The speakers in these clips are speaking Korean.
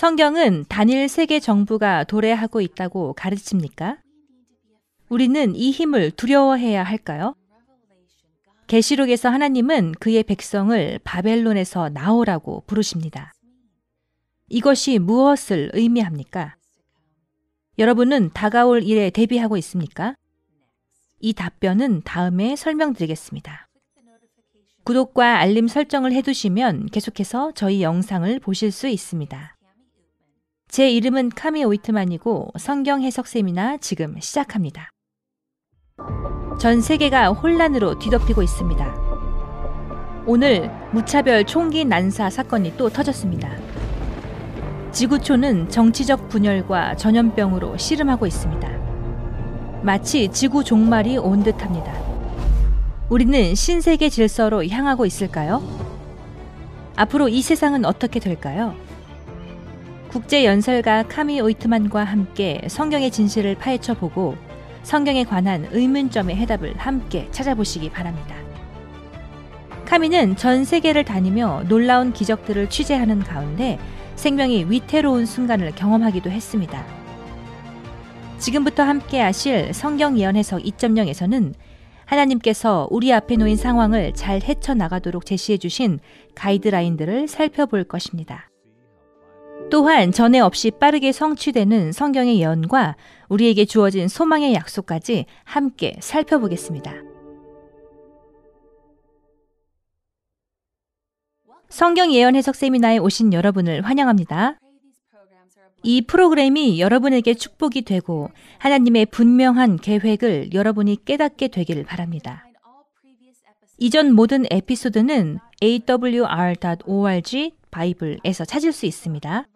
성경은 단일 세계 정부가 도래하고 있다고 가르칩니까? 우리는 이 힘을 두려워해야 할까요? 계시록에서 하나님은 그의 백성을 바벨론에서 나오라고 부르십니다. 이것이 무엇을 의미합니까? 여러분은 다가올 일에 대비하고 있습니까? 이 답변은 다음에 설명드리겠습니다. 구독과 알림 설정을 해두시면 계속해서 저희 영상을 보실 수 있습니다. 제 이름은 카미 오이트만이고 성경 해석 세미나 지금 시작합니다. 전 세계가 혼란으로 뒤덮이고 있습니다. 오늘 무차별 총기 난사 사건이 또 터졌습니다. 지구촌은 정치적 분열과 전염병으로 씨름하고 있습니다. 마치 지구 종말이 온 듯합니다. 우리는 신세계 질서로 향하고 있을까요? 앞으로 이 세상은 어떻게 될까요? 국제 연설가 카미 오이트만과 함께 성경의 진실을 파헤쳐 보고 성경에 관한 의문점의 해답을 함께 찾아보시기 바랍니다. 카미는 전 세계를 다니며 놀라운 기적들을 취재하는 가운데 생명이 위태로운 순간을 경험하기도 했습니다. 지금부터 함께 하실 성경 예언 해석 2.0에서는 하나님께서 우리 앞에 놓인 상황을 잘 헤쳐나가도록 제시해 주신 가이드라인들을 살펴볼 것입니다. 또한 전에 없이 빠르게 성취되는 성경의 예언과 우리에게 주어진 소망의 약속까지 함께 살펴보겠습니다. 성경 예언 해석 세미나에 오신 여러분을 환영합니다. 이 프로그램이 여러분에게 축복이 되고 하나님의 분명한 계획을 여러분이 깨닫게 되기를 바랍니다. 이전 모든 에피소드는 awr.org 바이블에서 찾을 수 있습니다.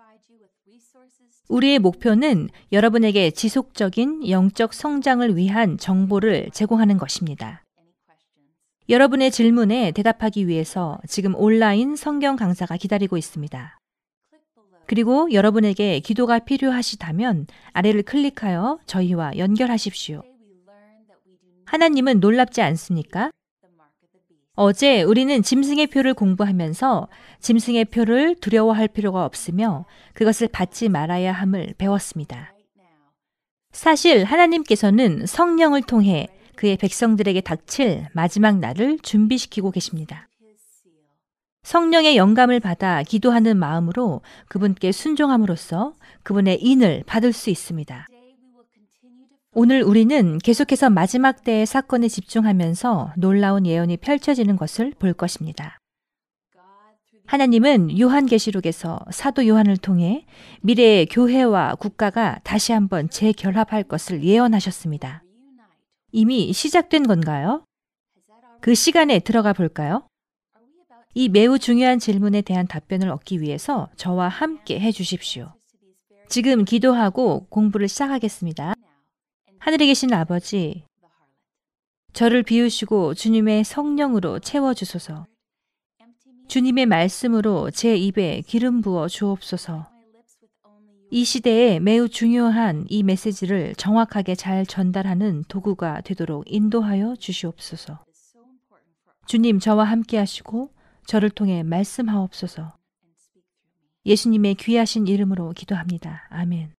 우리의 목표는 여러분에게 지속적인 영적 성장을 위한 정보를 제공하는 것입니다. 여러분의 질문에 대답하기 위해서 지금 온라인 성경 강사가 기다리고 있습니다. 그리고 여러분에게 기도가 필요하시다면 아래를 클릭하여 저희와 연결하십시오. 하나님은 놀랍지 않습니까? 어제 우리는 짐승의 표를 공부하면서 짐승의 표를 두려워할 필요가 없으며 그것을 받지 말아야 함을 배웠습니다. 사실 하나님께서는 성령을 통해 그의 백성들에게 닥칠 마지막 날을 준비시키고 계십니다. 성령의 영감을 받아 기도하는 마음으로 그분께 순종함으로써 그분의 인을 받을 수 있습니다. 오늘 우리는 계속해서 마지막 때의 사건에 집중하면서 놀라운 예언이 펼쳐지는 것을 볼 것입니다. 하나님은 요한계시록에서 사도 요한을 통해 미래의 교회와 국가가 다시 한번 재결합할 것을 예언하셨습니다. 이미 시작된 건가요? 그 시간에 들어가 볼까요? 이 매우 중요한 질문에 대한 답변을 얻기 위해서 저와 함께 해 주십시오. 지금 기도하고 공부를 시작하겠습니다. 하늘에 계신 아버지, 저를 비우시고 주님의 성령으로 채워주소서. 주님의 말씀으로 제 입에 기름 부어 주옵소서. 이 시대에 매우 중요한 이 메시지를 정확하게 잘 전달하는 도구가 되도록 인도하여 주시옵소서. 주님, 저와 함께 하시고 저를 통해 말씀하옵소서. 예수님의 귀하신 이름으로 기도합니다. 아멘.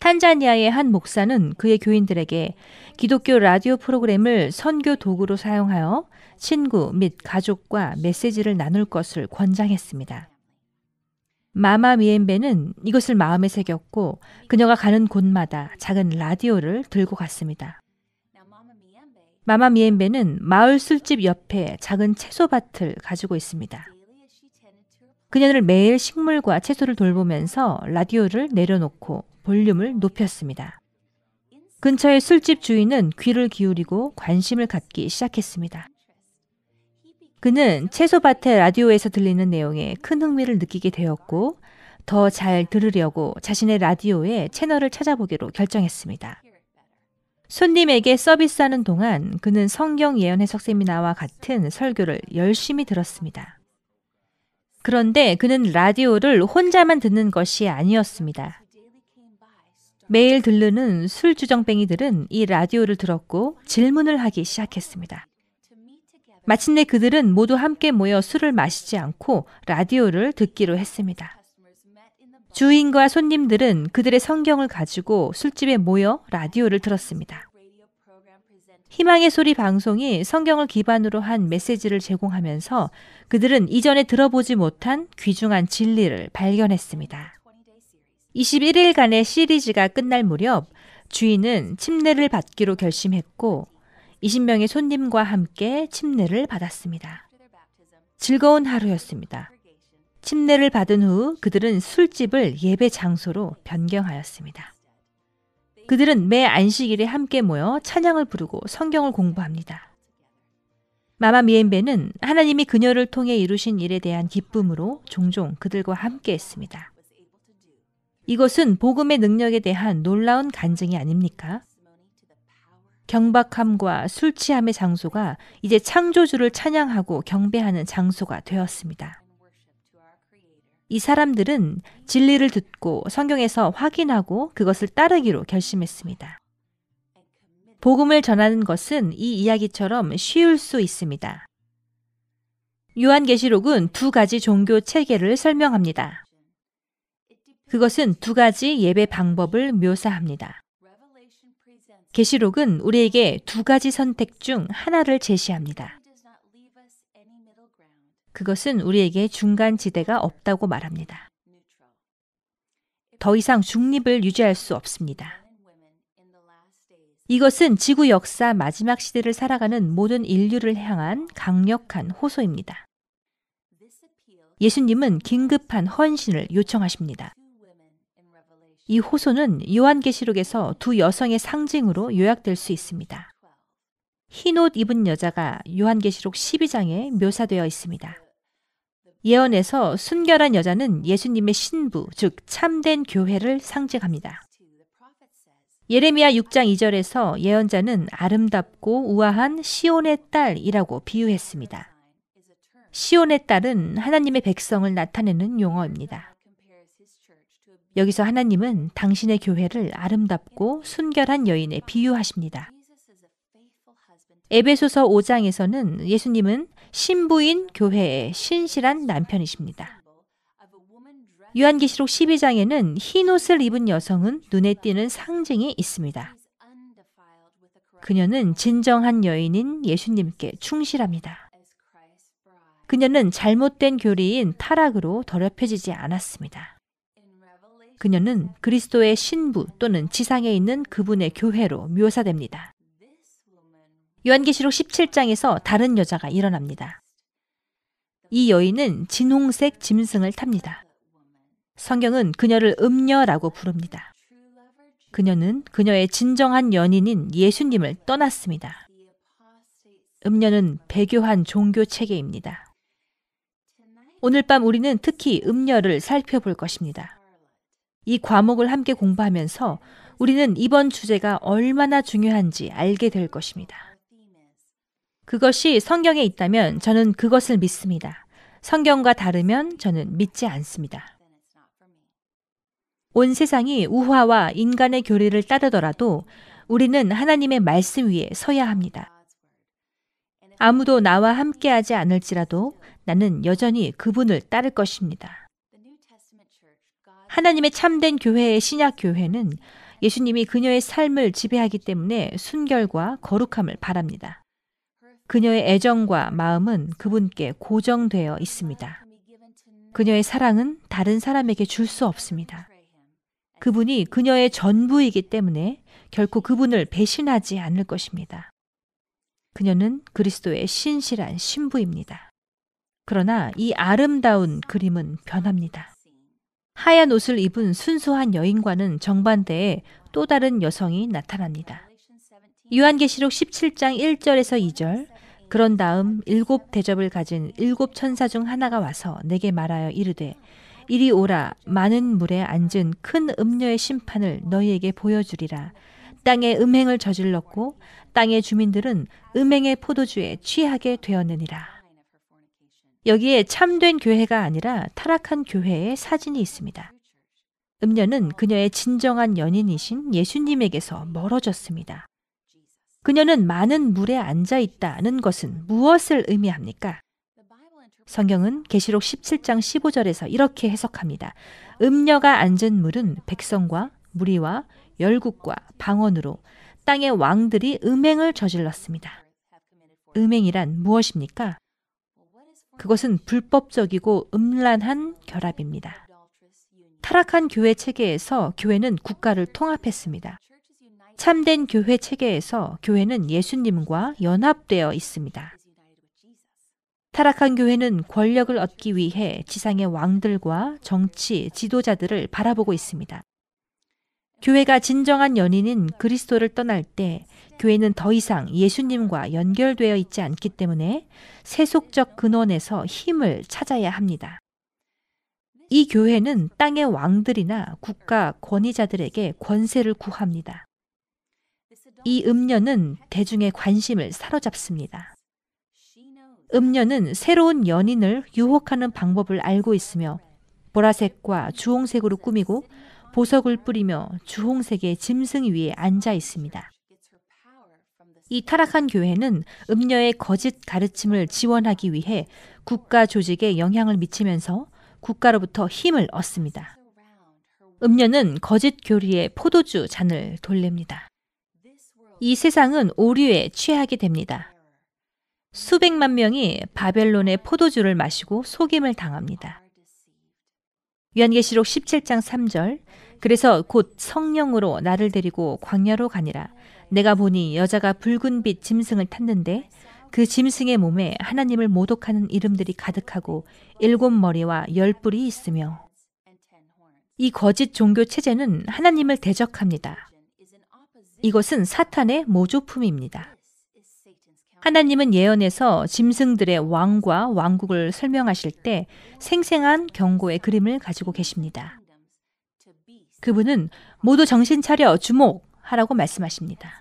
탄자니아의 한 목사는 그의 교인들에게 기독교 라디오 프로그램을 선교 도구로 사용하여 친구 및 가족과 메시지를 나눌 것을 권장했습니다. 마마 미엠베는 이것을 마음에 새겼고 그녀가 가는 곳마다 작은 라디오를 들고 갔습니다. 마마 미엠베는 마을 술집 옆에 작은 채소밭을 가지고 있습니다. 그녀는 매일 식물과 채소를 돌보면서 라디오를 내려놓고 볼륨을 높였습니다. 근처의 술집 주인은 귀를 기울이고 관심을 갖기 시작했습니다. 그는 채소밭의 라디오에서 들리는 내용에 큰 흥미를 느끼게 되었고 더 잘 들으려고 자신의 라디오에 채널을 찾아보기로 결정했습니다. 손님에게 서비스하는 동안 그는 성경 예언 해석 세미나와 같은 설교를 열심히 들었습니다. 그런데 그는 라디오를 혼자만 듣는 것이 아니었습니다. 매일 들르는 술주정뱅이들은 이 라디오를 들었고 질문을 하기 시작했습니다. 마침내 그들은 모두 함께 모여 술을 마시지 않고 라디오를 듣기로 했습니다. 주인과 손님들은 그들의 성경을 가지고 술집에 모여 라디오를 들었습니다. 희망의 소리 방송이 성경을 기반으로 한 메시지를 제공하면서 그들은 이전에 들어보지 못한 귀중한 진리를 발견했습니다. 21일간의 시리즈가 끝날 무렵 주인은 침례를 받기로 결심했고 20명의 손님과 함께 침례를 받았습니다. 즐거운 하루였습니다. 침례를 받은 후 그들은 술집을 예배 장소로 변경하였습니다. 그들은 매 안식일에 함께 모여 찬양을 부르고 성경을 공부합니다. 마마 미엔베는 하나님이 그녀를 통해 이루신 일에 대한 기쁨으로 종종 그들과 함께 했습니다. 이것은 복음의 능력에 대한 놀라운 간증이 아닙니까? 경박함과 술 취함의 장소가 이제 창조주를 찬양하고 경배하는 장소가 되었습니다. 이 사람들은 진리를 듣고 성경에서 확인하고 그것을 따르기로 결심했습니다. 복음을 전하는 것은 이 이야기처럼 쉬울 수 있습니다. 요한계시록은 두 가지 종교 체계를 설명합니다. 그것은 두 가지 예배 방법을 묘사합니다. 계시록은 우리에게 두 가지 선택 중 하나를 제시합니다. 그것은 우리에게 중간 지대가 없다고 말합니다. 더 이상 중립을 유지할 수 없습니다. 이것은 지구 역사 마지막 시대를 살아가는 모든 인류를 향한 강력한 호소입니다. 예수님은 긴급한 헌신을 요청하십니다. 이 호소는 요한계시록에서 두 여성의 상징으로 요약될 수 있습니다. 흰 옷 입은 여자가 요한계시록 12장에 묘사되어 있습니다. 예언에서 순결한 여자는 예수님의 신부, 즉 참된 교회를 상징합니다. 예레미야 6장 2절에서 예언자는 아름답고 우아한 시온의 딸이라고 비유했습니다. 시온의 딸은 하나님의 백성을 나타내는 용어입니다. 여기서 하나님은 당신의 교회를 아름답고 순결한 여인에 비유하십니다. 에베소서 5장에서는 예수님은 신부인 교회의 신실한 남편이십니다. 요한계시록 12장에는 흰 옷을 입은 여성은 눈에 띄는 상징이 있습니다. 그녀는 진정한 여인인 예수님께 충실합니다. 그녀는 잘못된 교리인 타락으로 더럽혀지지 않았습니다. 그녀는 그리스도의 신부 또는 지상에 있는 그분의 교회로 묘사됩니다. 요한계시록 17장에서 다른 여자가 일어납니다. 이 여인은 진홍색 짐승을 탑니다. 성경은 그녀를 음녀라고 부릅니다. 그녀는 그녀의 진정한 연인인 예수님을 떠났습니다. 음녀는 배교한 종교 체계입니다. 오늘 밤 우리는 특히 음녀를 살펴볼 것입니다. 이 과목을 함께 공부하면서 우리는 이번 주제가 얼마나 중요한지 알게 될 것입니다. 그것이 성경에 있다면 저는 그것을 믿습니다. 성경과 다르면 저는 믿지 않습니다. 온 세상이 우화와 인간의 교리를 따르더라도 우리는 하나님의 말씀 위에 서야 합니다. 아무도 나와 함께하지 않을지라도 나는 여전히 그분을 따를 것입니다. 하나님의 참된 교회의 신약 교회는 예수님이 그녀의 삶을 지배하기 때문에 순결과 거룩함을 바랍니다. 그녀의 애정과 마음은 그분께 고정되어 있습니다. 그녀의 사랑은 다른 사람에게 줄 수 없습니다. 그분이 그녀의 전부이기 때문에 결코 그분을 배신하지 않을 것입니다. 그녀는 그리스도의 신실한 신부입니다. 그러나 이 아름다운 그림은 변합니다. 하얀 옷을 입은 순수한 여인과는 정반대의 또 다른 여성이 나타납니다. 요한계시록 17장 1절에서 2절. 그런 다음 일곱 대접을 가진 일곱 천사 중 하나가 와서 내게 말하여 이르되 이리 오라. 많은 물에 앉은 큰 음녀의 심판을 너희에게 보여주리라. 땅에 음행을 저질렀고 땅의 주민들은 음행의 포도주에 취하게 되었느니라 여기에 참된 교회가 아니라 타락한 교회의 사진이 있습니다. 음녀는 그녀의 진정한 연인이신 예수님에게서 멀어졌습니다. 그녀는 많은 물에 앉아 있다는 것은 무엇을 의미합니까? 성경은 계시록 17장 15절에서 이렇게 해석합니다. 음녀가 앉은 물은 백성과 무리와 열국과 방언으로 땅의 왕들이 음행을 저질렀습니다. 음행이란 무엇입니까? 그것은 불법적이고 음란한 결합입니다. 타락한 교회 체계에서 교회는 국가를 통합했습니다. 참된 교회 체계에서 교회는 예수님과 연합되어 있습니다. 타락한 교회는 권력을 얻기 위해 지상의 왕들과 정치, 지도자들을 바라보고 있습니다. 교회가 진정한 연인인 그리스도를 떠날 때 교회는 더 이상 예수님과 연결되어 있지 않기 때문에 세속적 근원에서 힘을 찾아야 합니다. 이 교회는 땅의 왕들이나 국가 권위자들에게 권세를 구합니다. 이 음녀는 대중의 관심을 사로잡습니다. 음녀는 새로운 연인을 유혹하는 방법을 알고 있으며 보라색과 주홍색으로 꾸미고 보석을 뿌리며 주홍색의 짐승 위에 앉아 있습니다. 이 타락한 교회는 음녀의 거짓 가르침을 지원하기 위해 국가 조직에 영향을 미치면서 국가로부터 힘을 얻습니다. 음녀는 거짓 교리의 포도주 잔을 돌립니다. 이 세상은 오류에 취하게 됩니다. 수백만 명이 바벨론의 포도주를 마시고 속임을 당합니다. 요한계시록 17장 3절 그래서 곧 성령으로 나를 데리고 광야로 가니라 내가 보니 여자가 붉은 빛 짐승을 탔는데 그 짐승의 몸에 하나님을 모독하는 이름들이 가득하고 일곱 머리와 열 뿔이 있으며 이 거짓 종교 체제는 하나님을 대적합니다. 이것은 사탄의 모조품입니다. 하나님은 예언에서 짐승들의 왕과 왕국을 설명하실 때 생생한 경고의 그림을 가지고 계십니다. 그분은 모두 정신 차려 주목 하라고 말씀하십니다.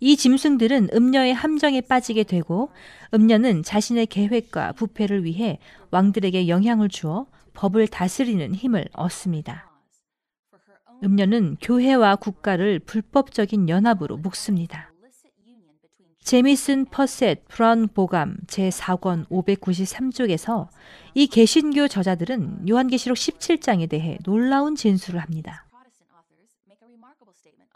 이 짐승들은 음녀의 함정에 빠지게 되고 음녀는 자신의 계획과 부패를 위해 왕들에게 영향을 주어 법을 다스리는 힘을 얻습니다. 음녀는 교회와 국가를 불법적인 연합으로 묶습니다. 제미슨 퍼셋 브라운 보감 제4권 593쪽에서 이 개신교 저자들은 요한계시록 17장에 대해 놀라운 진술을 합니다.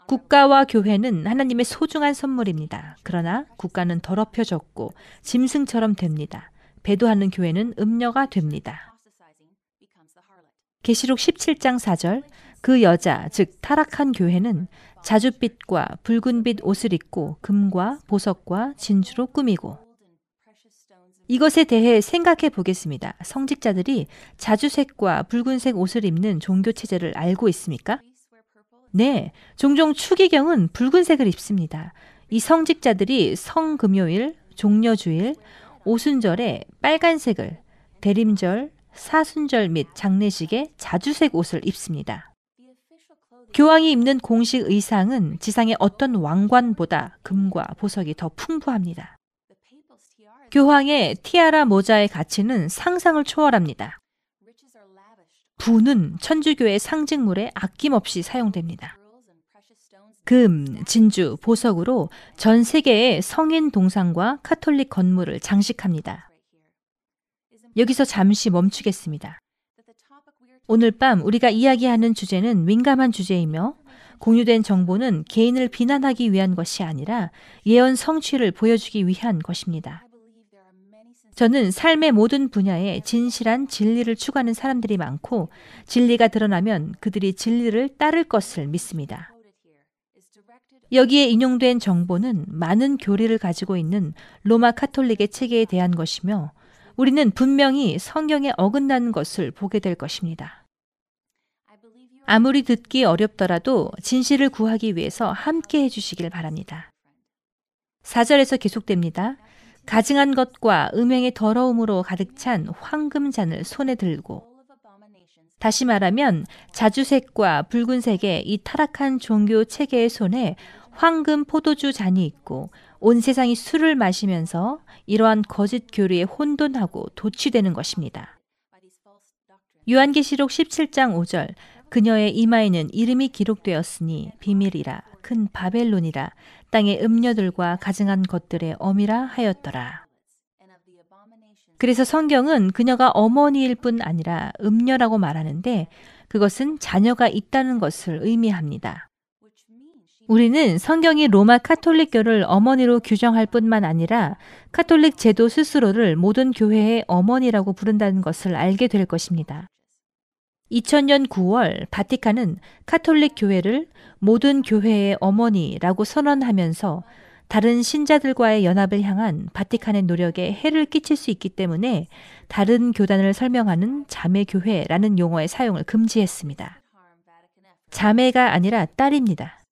국가와 교회는 하나님의 소중한 선물입니다. 그러나 국가는 더럽혀졌고 짐승처럼 됩니다. 배도하는 교회는 음녀가 됩니다. 계시록 17장 4절 그 여자 즉 타락한 교회는 자줏빛과 붉은빛 옷을 입고 금과 보석과 진주로 꾸미고 이것에 대해 생각해 보겠습니다. 성직자들이 자주색과 붉은색 옷을 입는 종교 체제를 알고 있습니까? 네, 종종 추기경은 붉은색을 입습니다. 이 성직자들이 성금요일, 종려주일, 오순절에 빨간색을, 대림절, 사순절 및 장례식에 자주색 옷을 입습니다. 교황이 입는 공식 의상은 지상의 어떤 왕관보다 금과 보석이 더 풍부합니다. 교황의 티아라 모자의 가치는 상상을 초월합니다. 부는 천주교의 상징물에 아낌없이 사용됩니다. 금, 진주, 보석으로 전 세계의 성인 동상과 카톨릭 건물을 장식합니다. 여기서 잠시 멈추겠습니다. 오늘 밤 우리가 이야기하는 주제는 민감한 주제이며 공유된 정보는 개인을 비난하기 위한 것이 아니라 예언 성취를 보여주기 위한 것입니다. 저는 삶의 모든 분야에 진실한 진리를 추구하는 사람들이 많고 진리가 드러나면 그들이 진리를 따를 것을 믿습니다. 여기에 인용된 정보는 많은 교리를 가지고 있는 로마 카톨릭의 체계에 대한 것이며 우리는 분명히 성경에 어긋나는 것을 보게 될 것입니다. 아무리 듣기 어렵더라도 진실을 구하기 위해서 함께 해주시길 바랍니다. 4절에서 계속됩니다. 가증한 것과 음행의 더러움으로 가득 찬 황금잔을 손에 들고 다시 말하면 자주색과 붉은색의 이 타락한 종교 체계의 손에 황금 포도주 잔이 있고 온 세상이 술을 마시면서 이러한 거짓 교리에 혼돈하고 도취되는 것입니다. 요한계시록 17장 5절 그녀의 이마에는 이름이 기록되었으니 비밀이라 큰 바벨론이라 땅의 음녀들과 가증한 것들의 어미라 하였더라. 그래서 성경은 그녀가 어머니일 뿐 아니라 음녀라고 말하는데 그것은 자녀가 있다는 것을 의미합니다. 우리는 성경이 로마 카톨릭교를 어머니로 규정할 뿐만 아니라 카톨릭 제도 스스로를 모든 교회의 어머니라고 부른다는 것을 알게 될 것입니다. 2000년 9월 바티칸은 카톨릭 교회를 모든 교회의 어머니라고 선언하면서 다른 신자들과의 연합을 향한 바티칸의 노력에 해를 끼칠 수 있기 때문에 다른 교단을 설명하는 자매교회라는 용어의 사용을 금지했습니다. 자매가 아니라 딸입니다.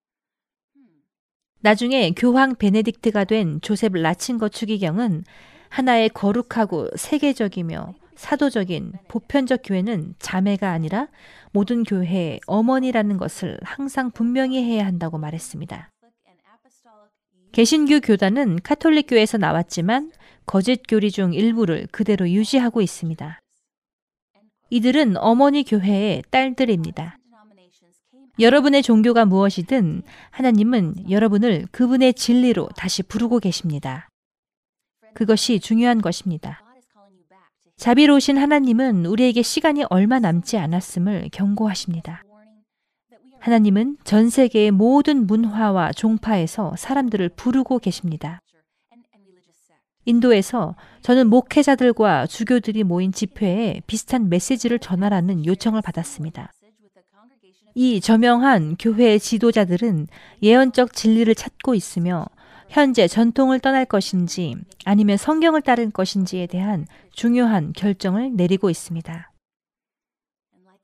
나중에 교황 베네딕트가 된 조셉 라친거 추기경은 하나의 거룩하고 세계적이며 사도적인 보편적 교회는 자매가 아니라 모든 교회의 어머니라는 것을 항상 분명히 해야 한다고 말했습니다. 개신교 교단은 카톨릭 교회에서 나왔지만 거짓 교리 중 일부를 그대로 유지하고 있습니다. 이들은 어머니 교회의 딸들입니다. 여러분의 종교가 무엇이든 하나님은 여러분을 그분의 진리로 다시 부르고 계십니다. 그것이 중요한 것입니다. 자비로우신 하나님은 우리에게 시간이 얼마 남지 않았음을 경고하십니다. 하나님은 전 세계의 모든 문화와 종파에서 사람들을 부르고 계십니다. 인도에서 저는 목회자들과 주교들이 모인 집회에 비슷한 메시지를 전하라는 요청을 받았습니다. 이 저명한 교회의 지도자들은 예언적 진리를 찾고 있으며 현재 전통을 떠날 것인지 아니면 성경을 따를 것인지에 대한 중요한 결정을 내리고 있습니다.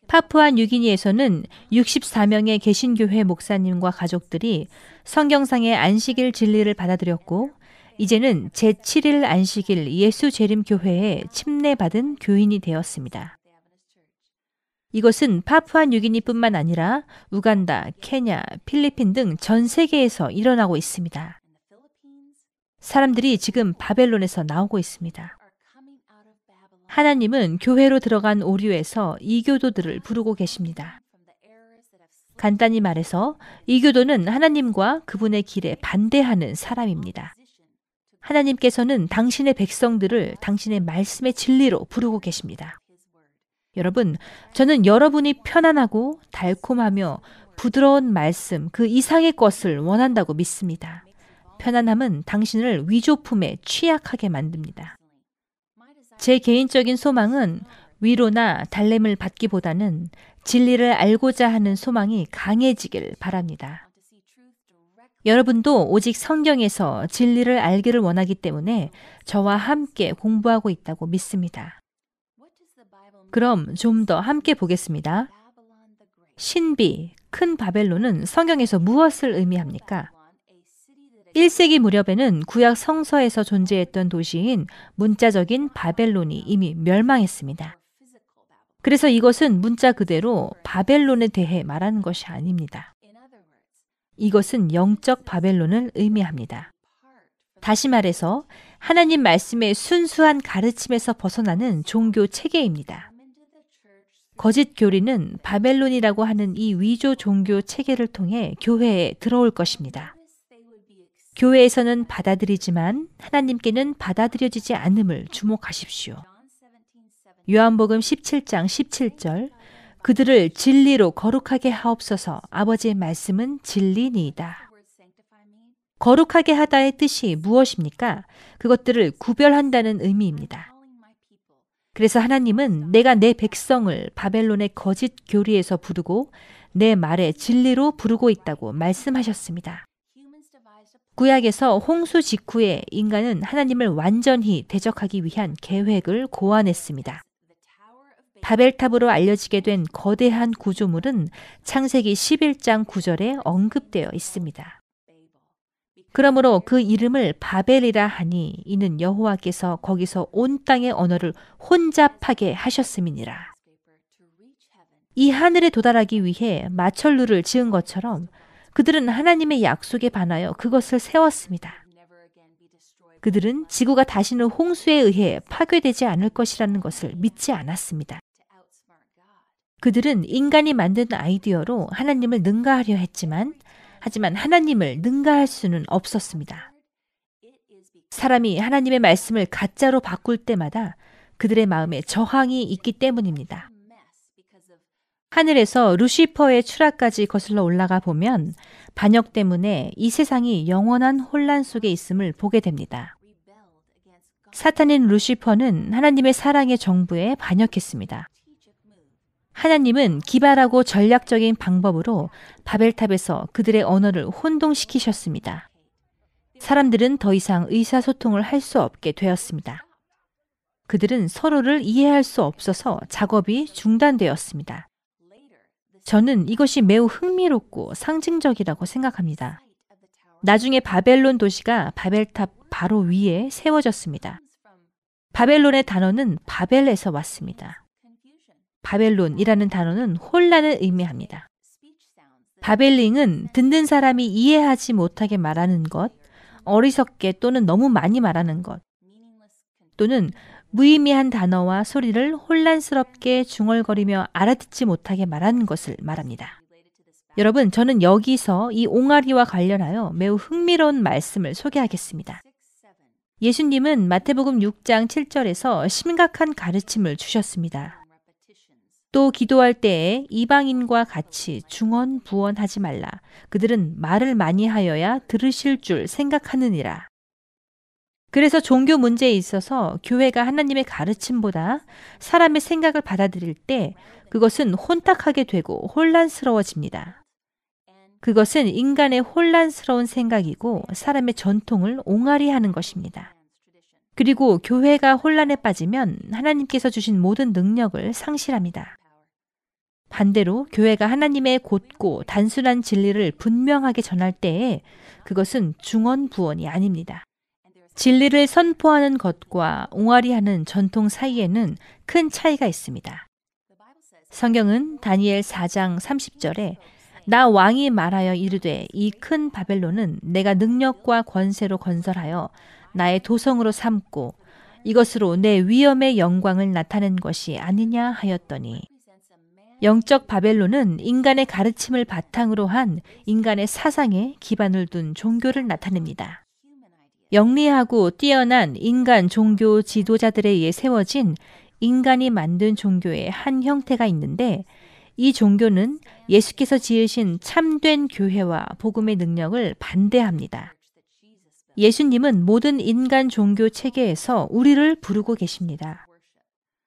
파푸아 뉴기니에서는 64명의 개신교회 목사님과 가족들이 성경상의 안식일 진리를 받아들였고 이제는 제7일 안식일 예수 재림 교회에 침례받은 교인이 되었습니다. 이것은 파푸아 뉴기니뿐만 아니라 우간다, 케냐, 필리핀 등 전 세계에서 일어나고 있습니다. 사람들이 지금 바벨론에서 나오고 있습니다. 하나님은 교회로 들어간 오류에서 이교도들을 부르고 계십니다. 간단히 말해서 이교도는 하나님과 그분의 길에 반대하는 사람입니다. 하나님께서는 당신의 백성들을 당신의 말씀의 진리로 부르고 계십니다. 여러분, 저는 여러분이 편안하고 달콤하며 부드러운 말씀 그 이상의 것을 원한다고 믿습니다. 편안함은 당신을 위조품에 취약하게 만듭니다. 제 개인적인 소망은 위로나 달램을 받기보다는 진리를 알고자 하는 소망이 강해지길 바랍니다. 여러분도 오직 성경에서 진리를 알기를 원하기 때문에 저와 함께 공부하고 있다고 믿습니다. 그럼 좀 더 함께 보겠습니다. 신비, 큰 바벨론은 성경에서 무엇을 의미합니까? 1세기 무렵에는 구약 성서에서 존재했던 도시인 문자적인 바벨론이 이미 멸망했습니다. 그래서 이것은 문자 그대로 바벨론에 대해 말하는 것이 아닙니다. 이것은 영적 바벨론을 의미합니다. 다시 말해서 하나님 말씀의 순수한 가르침에서 벗어나는 종교 체계입니다. 거짓 교리는 바벨론이라고 하는 이 위조 종교 체계를 통해 교회에 들어올 것입니다. 교회에서는 받아들이지만 하나님께는 받아들여지지 않음을 주목하십시오. 요한복음 17장 17절 그들을 진리로 거룩하게 하옵소서 아버지의 말씀은 진리니이다. 거룩하게 하다의 뜻이 무엇입니까? 그것들을 구별한다는 의미입니다. 그래서 하나님은 내가 내 백성을 바벨론의 거짓 교리에서 부르고 내 말에 진리로 부르고 있다고 말씀하셨습니다. 구약에서 홍수 직후에 인간은 하나님을 완전히 대적하기 위한 계획을 고안했습니다. 바벨탑으로 알려지게 된 거대한 구조물은 창세기 11장 9절에 언급되어 있습니다. 그러므로 그 이름을 바벨이라 하니 이는 여호와께서 거기서 온 땅의 언어를 혼잡하게 하셨음이니라. 이 하늘에 도달하기 위해 마철루를 지은 것처럼 그들은 하나님의 약속에 반하여 그것을 세웠습니다. 그들은 지구가 다시는 홍수에 의해 파괴되지 않을 것이라는 것을 믿지 않았습니다. 그들은 인간이 만든 아이디어로 하나님을 능가하려 했지만 하지만 하나님을 능가할 수는 없었습니다. 사람이 하나님의 말씀을 가짜로 바꿀 때마다 그들의 마음에 저항이 있기 때문입니다. 하늘에서 루시퍼의 추락까지 거슬러 올라가 보면 반역 때문에 이 세상이 영원한 혼란 속에 있음을 보게 됩니다. 사탄인 루시퍼는 하나님의 사랑의 정부에 반역했습니다. 하나님은 기발하고 전략적인 방법으로 바벨탑에서 그들의 언어를 혼동시키셨습니다. 사람들은 더 이상 의사소통을 할 수 없게 되었습니다. 그들은 서로를 이해할 수 없어서 작업이 중단되었습니다. 저는 이것이 매우 흥미롭고 상징적이라고 생각합니다. 나중에 바벨론 도시가 바벨탑 바로 위에 세워졌습니다. 바벨론의 단어는 바벨에서 왔습니다. 바벨론이라는 단어는 혼란을 의미합니다. 바벨링은 듣는 사람이 이해하지 못하게 말하는 것, 어리석게 또는 너무 많이 말하는 것, 또는 무의미한 단어와 소리를 혼란스럽게 중얼거리며 알아듣지 못하게 말하는 것을 말합니다. 여러분, 저는 여기서 이 옹알이와 관련하여 매우 흥미로운 말씀을 소개하겠습니다. 예수님은 마태복음 6장 7절에서 심각한 가르침을 주셨습니다. 또 기도할 때에 이방인과 같이 중언 부언하지 말라. 그들은 말을 많이 하여야 들으실 줄 생각하느니라. 그래서 종교 문제에 있어서 교회가 하나님의 가르침보다 사람의 생각을 받아들일 때 그것은 혼탁하게 되고 혼란스러워집니다. 그것은 인간의 혼란스러운 생각이고 사람의 전통을 옹알이 하는 것입니다. 그리고 교회가 혼란에 빠지면 하나님께서 주신 모든 능력을 상실합니다. 반대로 교회가 하나님의 곧고 단순한 진리를 분명하게 전할 때에 그것은 중언부언이 아닙니다. 진리를 선포하는 것과 옹알이하는 전통 사이에는 큰 차이가 있습니다. 성경은 다니엘 4장 30절에 나 왕이 말하여 이르되 이 큰 바벨론은 내가 능력과 권세로 건설하여 나의 도성으로 삼고 이것으로 내 위엄의 영광을 나타낸 것이 아니냐 하였더니 영적 바벨론은 인간의 가르침을 바탕으로 한 인간의 사상에 기반을 둔 종교를 나타냅니다. 영리하고 뛰어난 인간 종교 지도자들에 의해 세워진 인간이 만든 종교의 한 형태가 있는데 이 종교는 예수께서 지으신 참된 교회와 복음의 능력을 반대합니다. 예수님은 모든 인간 종교 체계에서 우리를 부르고 계십니다.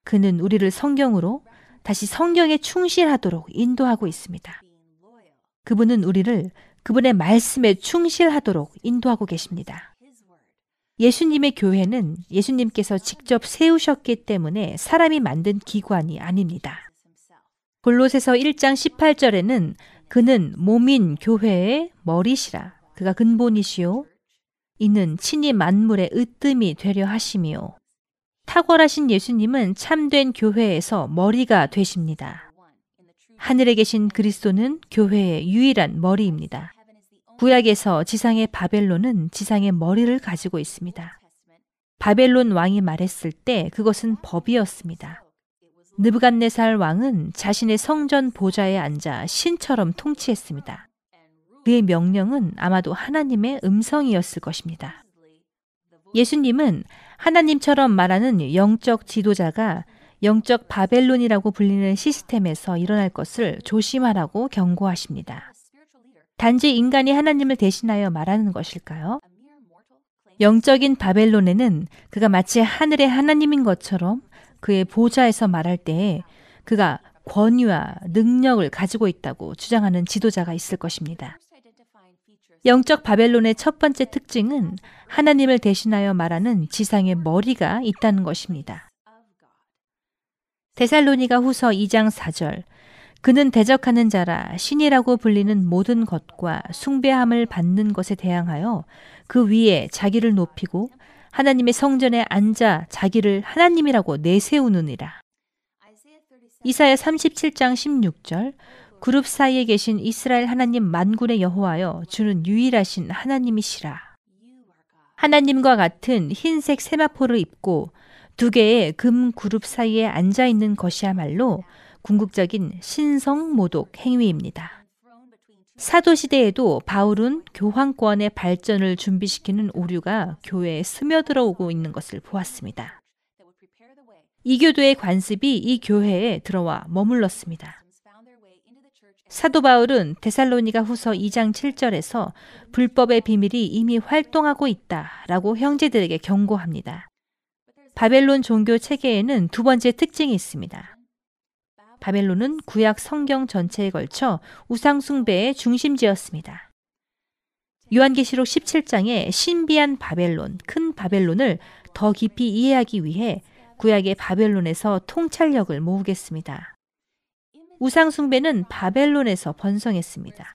그는 우리를 성경으로 다시 성경에 충실하도록 인도하고 있습니다. 그분은 우리를 그분의 말씀에 충실하도록 인도하고 계십니다. 예수님의 교회는 예수님께서 직접 세우셨기 때문에 사람이 만든 기관이 아닙니다. 골로새서 1장 18절에는 그는 몸인 교회의 머리시라. 그가 근본이시요. 이는 친히 만물의 으뜸이 되려 하심이요. 탁월하신 예수님은 참된 교회에서 머리가 되십니다. 하늘에 계신 그리스도는 교회의 유일한 머리입니다. 구약에서 지상의 바벨론은 지상의 머리를 가지고 있습니다. 바벨론 왕이 말했을 때 그것은 법이었습니다. 느부갓네살 왕은 자신의 성전 보좌에 앉아 신처럼 통치했습니다. 그의 명령은 아마도 하나님의 음성이었을 것입니다. 예수님은 하나님처럼 말하는 영적 지도자가 영적 바벨론이라고 불리는 시스템에서 일어날 것을 조심하라고 경고하십니다. 단지 인간이 하나님을 대신하여 말하는 것일까요? 영적인 바벨론에는 그가 마치 하늘의 하나님인 것처럼 그의 보좌에서 말할 때에 그가 권위와 능력을 가지고 있다고 주장하는 지도자가 있을 것입니다. 영적 바벨론의 첫 번째 특징은 하나님을 대신하여 말하는 지상의 머리가 있다는 것입니다. 데살로니가 후서 2장 4절 그는 대적하는 자라 신이라고 불리는 모든 것과 숭배함을 받는 것에 대항하여 그 위에 자기를 높이고 하나님의 성전에 앉아 자기를 하나님이라고 내세우느니라. 이사야 37장 16절 그룹 사이에 계신 이스라엘 하나님 만군의 여호와여 주는 유일하신 하나님이시라. 하나님과 같은 흰색 세마포를 입고 두 개의 금 그룹 사이에 앉아 있는 것이야말로 궁극적인 신성 모독 행위입니다. 사도시대에도 바울은 교황권의 발전을 준비시키는 오류가 교회에 스며들어 오고 있는 것을 보았습니다. 이교도의 관습이 이 교회에 들어와 머물렀습니다. 사도 바울은 데살로니가 후서 2장 7절에서 불법의 비밀이 이미 활동하고 있다 라고 형제들에게 경고합니다. 바벨론 종교 체계에는 두 번째 특징이 있습니다. 바벨론은 구약 성경 전체에 걸쳐 우상숭배의 중심지였습니다. 요한계시록 17장에 신비한 바벨론, 큰 바벨론을 더 깊이 이해하기 위해 구약의 바벨론에서 통찰력을 모으겠습니다. 우상숭배는 바벨론에서 번성했습니다.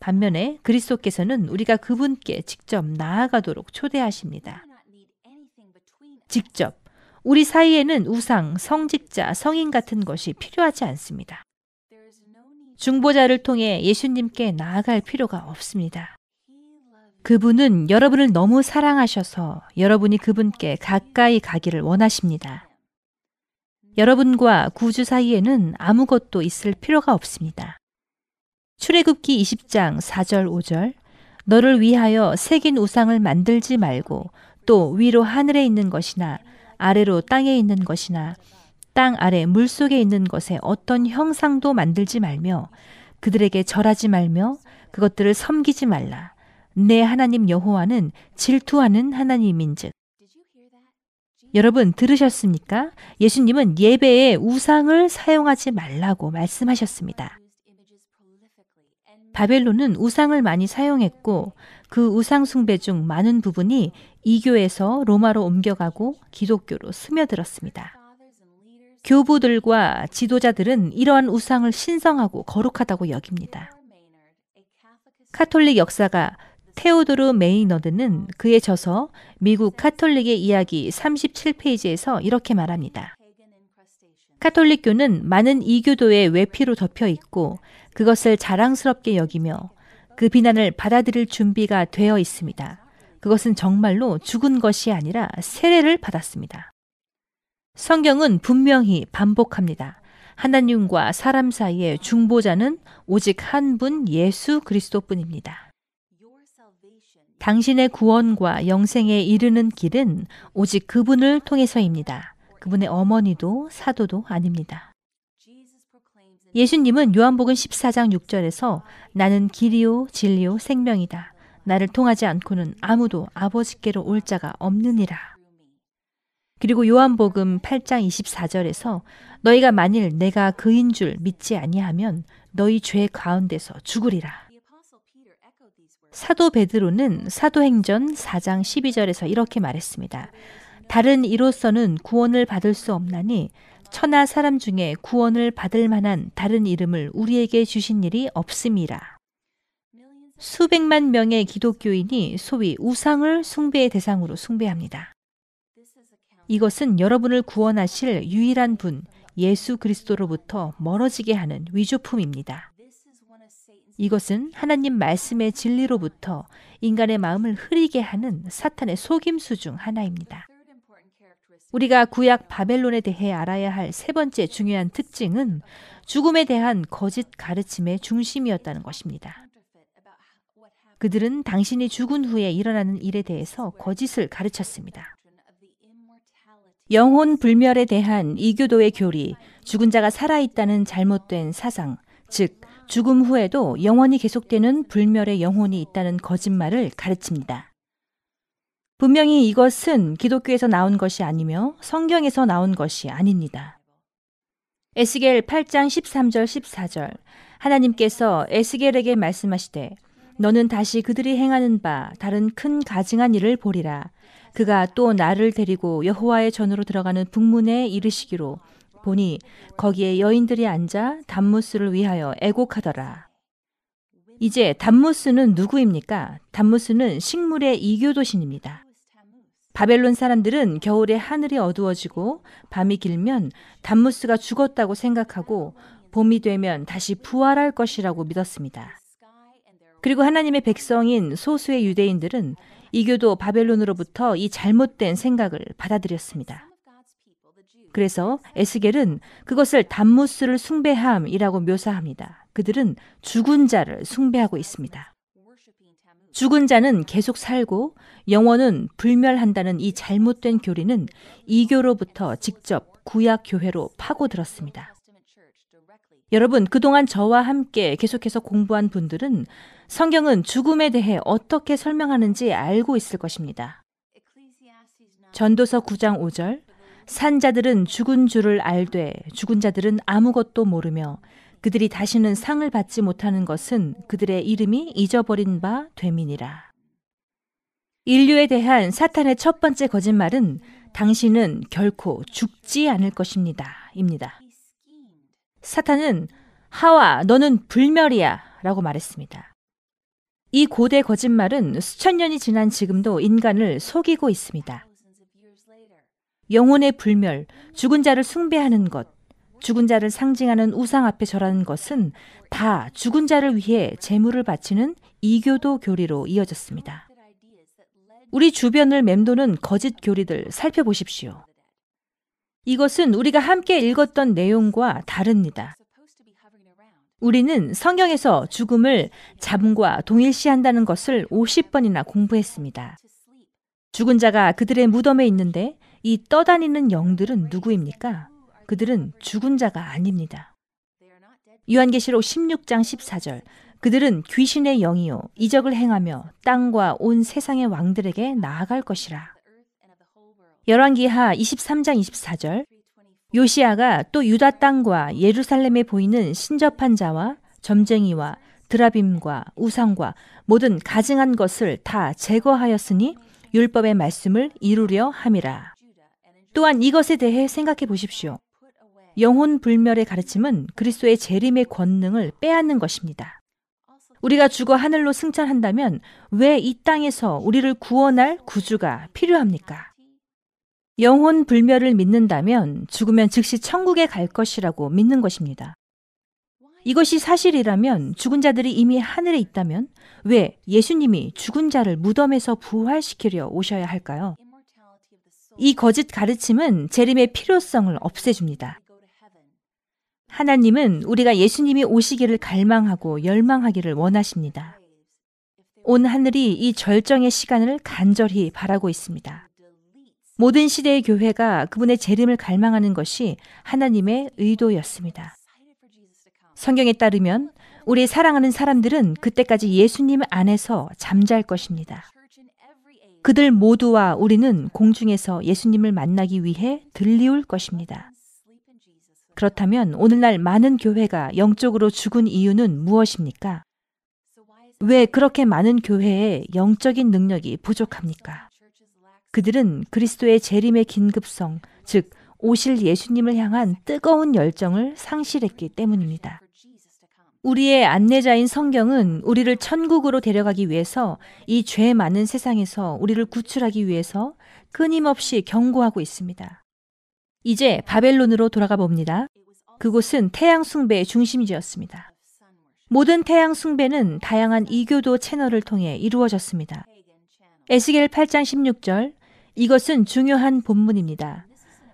반면에 그리스도께서는 우리가 그분께 직접 나아가도록 초대하십니다. 직접 우리 사이에는 우상, 성직자, 성인 같은 것이 필요하지 않습니다. 중보자를 통해 예수님께 나아갈 필요가 없습니다. 그분은 여러분을 너무 사랑하셔서 여러분이 그분께 가까이 가기를 원하십니다. 여러분과 구주 사이에는 아무것도 있을 필요가 없습니다. 출애굽기 20장 4절 5절 너를 위하여 새긴 우상을 만들지 말고 또 위로 하늘에 있는 것이나 아래로 땅에 있는 것이나 땅 아래 물 속에 있는 것에 어떤 형상도 만들지 말며 그들에게 절하지 말며 그것들을 섬기지 말라. 내 하나님 여호와는 질투하는 하나님인즉. 여러분 들으셨습니까? 예수님은 예배에 우상을 사용하지 말라고 말씀하셨습니다. 바벨론은 우상을 많이 사용했고 그 우상 숭배 중 많은 부분이 이교에서 로마로 옮겨가고 기독교로 스며들었습니다. 교부들과 지도자들은 이러한 우상을 신성하고 거룩하다고 여깁니다. 카톨릭 역사가 테오도르 메이너드는 그의 저서 미국 카톨릭의 이야기 37페이지에서 이렇게 말합니다. 카톨릭교는 많은 이교도의 외피로 덮여 있고 그것을 자랑스럽게 여기며 그 비난을 받아들일 준비가 되어 있습니다. 그것은 정말로 죽은 것이 아니라 세례를 받았습니다. 성경은 분명히 반복합니다. 하나님과 사람 사이의 중보자는 오직 한 분 예수 그리스도뿐입니다. 당신의 구원과 영생에 이르는 길은 오직 그분을 통해서입니다. 그분의 어머니도 사도도 아닙니다. 예수님은 요한복음 14장 6절에서 나는 길이요 진리요 생명이다. 나를 통하지 않고는 아무도 아버지께로 올 자가 없느니라. 그리고 요한복음 8장 24절에서 너희가 만일 내가 그인 줄 믿지 아니하면 너희 죄 가운데서 죽으리라. 사도 베드로는 사도행전 4장 12절에서 이렇게 말했습니다. 다른 이로서는 구원을 받을 수 없나니 천하 사람 중에 구원을 받을 만한 다른 이름을 우리에게 주신 일이 없음이라. 수백만 명의 기독교인이 소위 우상을 숭배의 대상으로 숭배합니다. 이것은 여러분을 구원하실 유일한 분, 예수 그리스도로부터 멀어지게 하는 위조품입니다. 이것은 하나님 말씀의 진리로부터 인간의 마음을 흐리게 하는 사탄의 속임수 중 하나입니다. 우리가 구약 바벨론에 대해 알아야 할 세 번째 중요한 특징은 죽음에 대한 거짓 가르침의 중심이었다는 것입니다. 그들은 당신이 죽은 후에 일어나는 일에 대해서 거짓을 가르쳤습니다. 영혼 불멸에 대한 이교도의 교리, 죽은 자가 살아있다는 잘못된 사상, 즉, 죽음 후에도 영원히 계속되는 불멸의 영혼이 있다는 거짓말을 가르칩니다. 분명히 이것은 기독교에서 나온 것이 아니며 성경에서 나온 것이 아닙니다. 에스겔 8장 13절 14절 하나님께서 에스겔에게 말씀하시되 너는 다시 그들이 행하는 바 다른 큰 가증한 일을 보리라 그가 또 나를 데리고 여호와의 전으로 들어가는 북문에 이르시기로 보니 거기에 여인들이 앉아 담무스를 위하여 애곡하더라. 이제 담무스는 누구입니까? 담무스는 식물의 이교도신입니다. 바벨론 사람들은 겨울에 하늘이 어두워지고 밤이 길면 담무스가 죽었다고 생각하고 봄이 되면 다시 부활할 것이라고 믿었습니다. 그리고 하나님의 백성인 소수의 유대인들은 이교도 바벨론으로부터 이 잘못된 생각을 받아들였습니다. 그래서 에스겔은 그것을 담무스를 숭배함이라고 묘사합니다. 그들은 죽은 자를 숭배하고 있습니다. 죽은 자는 계속 살고 영원은 불멸한다는 이 잘못된 교리는 이교로부터 직접 구약 교회로 파고들었습니다. 여러분, 그동안 저와 함께 계속해서 공부한 분들은 성경은 죽음에 대해 어떻게 설명하는지 알고 있을 것입니다. 전도서 9장 5절 산 자들은 죽은 줄을 알되 죽은 자들은 아무것도 모르며 그들이 다시는 상을 받지 못하는 것은 그들의 이름이 잊어버린 바 되민이라. 인류에 대한 사탄의 첫 번째 거짓말은 당신은 결코 죽지 않을 것입니다. 입니다. 사탄은 하와, 너는 불멸이야. 라고 말했습니다. 이 고대 거짓말은 수천 년이 지난 지금도 인간을 속이고 있습니다. 영혼의 불멸, 죽은 자를 숭배하는 것, 죽은 자를 상징하는 우상 앞에 절하는 것은 다 죽은 자를 위해 제물을 바치는 이교도 교리로 이어졌습니다. 우리 주변을 맴도는 거짓 교리들 살펴보십시오. 이것은 우리가 함께 읽었던 내용과 다릅니다. 우리는 성경에서 죽음을 잠과 동일시한다는 것을 50번이나 공부했습니다. 죽은 자가 그들의 무덤에 있는데 이 떠다니는 영들은 누구입니까? 그들은 죽은 자가 아닙니다. 요한계시록 16장 14절 그들은 귀신의 영이요 이적을 행하며 땅과 온 세상의 왕들에게 나아갈 것이라. 열왕기하 23장 24절 요시아가 또 유다 땅과 예루살렘에 보이는 신접한 자와 점쟁이와 드라빔과 우상과 모든 가증한 것을 다 제거하였으니 율법의 말씀을 이루려 함이라. 또한 이것에 대해 생각해 보십시오. 영혼 불멸의 가르침은 그리스도의 재림의 권능을 빼앗는 것입니다. 우리가 죽어 하늘로 승천한다면 왜 이 땅에서 우리를 구원할 구주가 필요합니까? 영혼 불멸을 믿는다면 죽으면 즉시 천국에 갈 것이라고 믿는 것입니다. 이것이 사실이라면 죽은 자들이 이미 하늘에 있다면 왜 예수님이 죽은 자를 무덤에서 부활시키려 오셔야 할까요? 이 거짓 가르침은 재림의 필요성을 없애줍니다. 하나님은 우리가 예수님이 오시기를 갈망하고 열망하기를 원하십니다. 온 하늘이 이 절정의 시간을 간절히 바라고 있습니다. 모든 시대의 교회가 그분의 재림을 갈망하는 것이 하나님의 의도였습니다. 성경에 따르면 우리 사랑하는 사람들은 그때까지 예수님 안에서 잠잘 것입니다. 그들 모두와 우리는 공중에서 예수님을 만나기 위해 들리울 것입니다. 그렇다면 오늘날 많은 교회가 영적으로 죽은 이유는 무엇입니까? 왜 그렇게 많은 교회에 영적인 능력이 부족합니까? 그들은 그리스도의 재림의 긴급성, 즉 오실 예수님을 향한 뜨거운 열정을 상실했기 때문입니다. 우리의 안내자인 성경은 우리를 천국으로 데려가기 위해서 이 죄 많은 세상에서 우리를 구출하기 위해서 끊임없이 경고하고 있습니다. 이제 바벨론으로 돌아가 봅니다. 그곳은 태양 숭배의 중심지였습니다. 모든 태양 숭배는 다양한 이교도 채널을 통해 이루어졌습니다. 에스겔 8장 16절 이것은 중요한 본문입니다.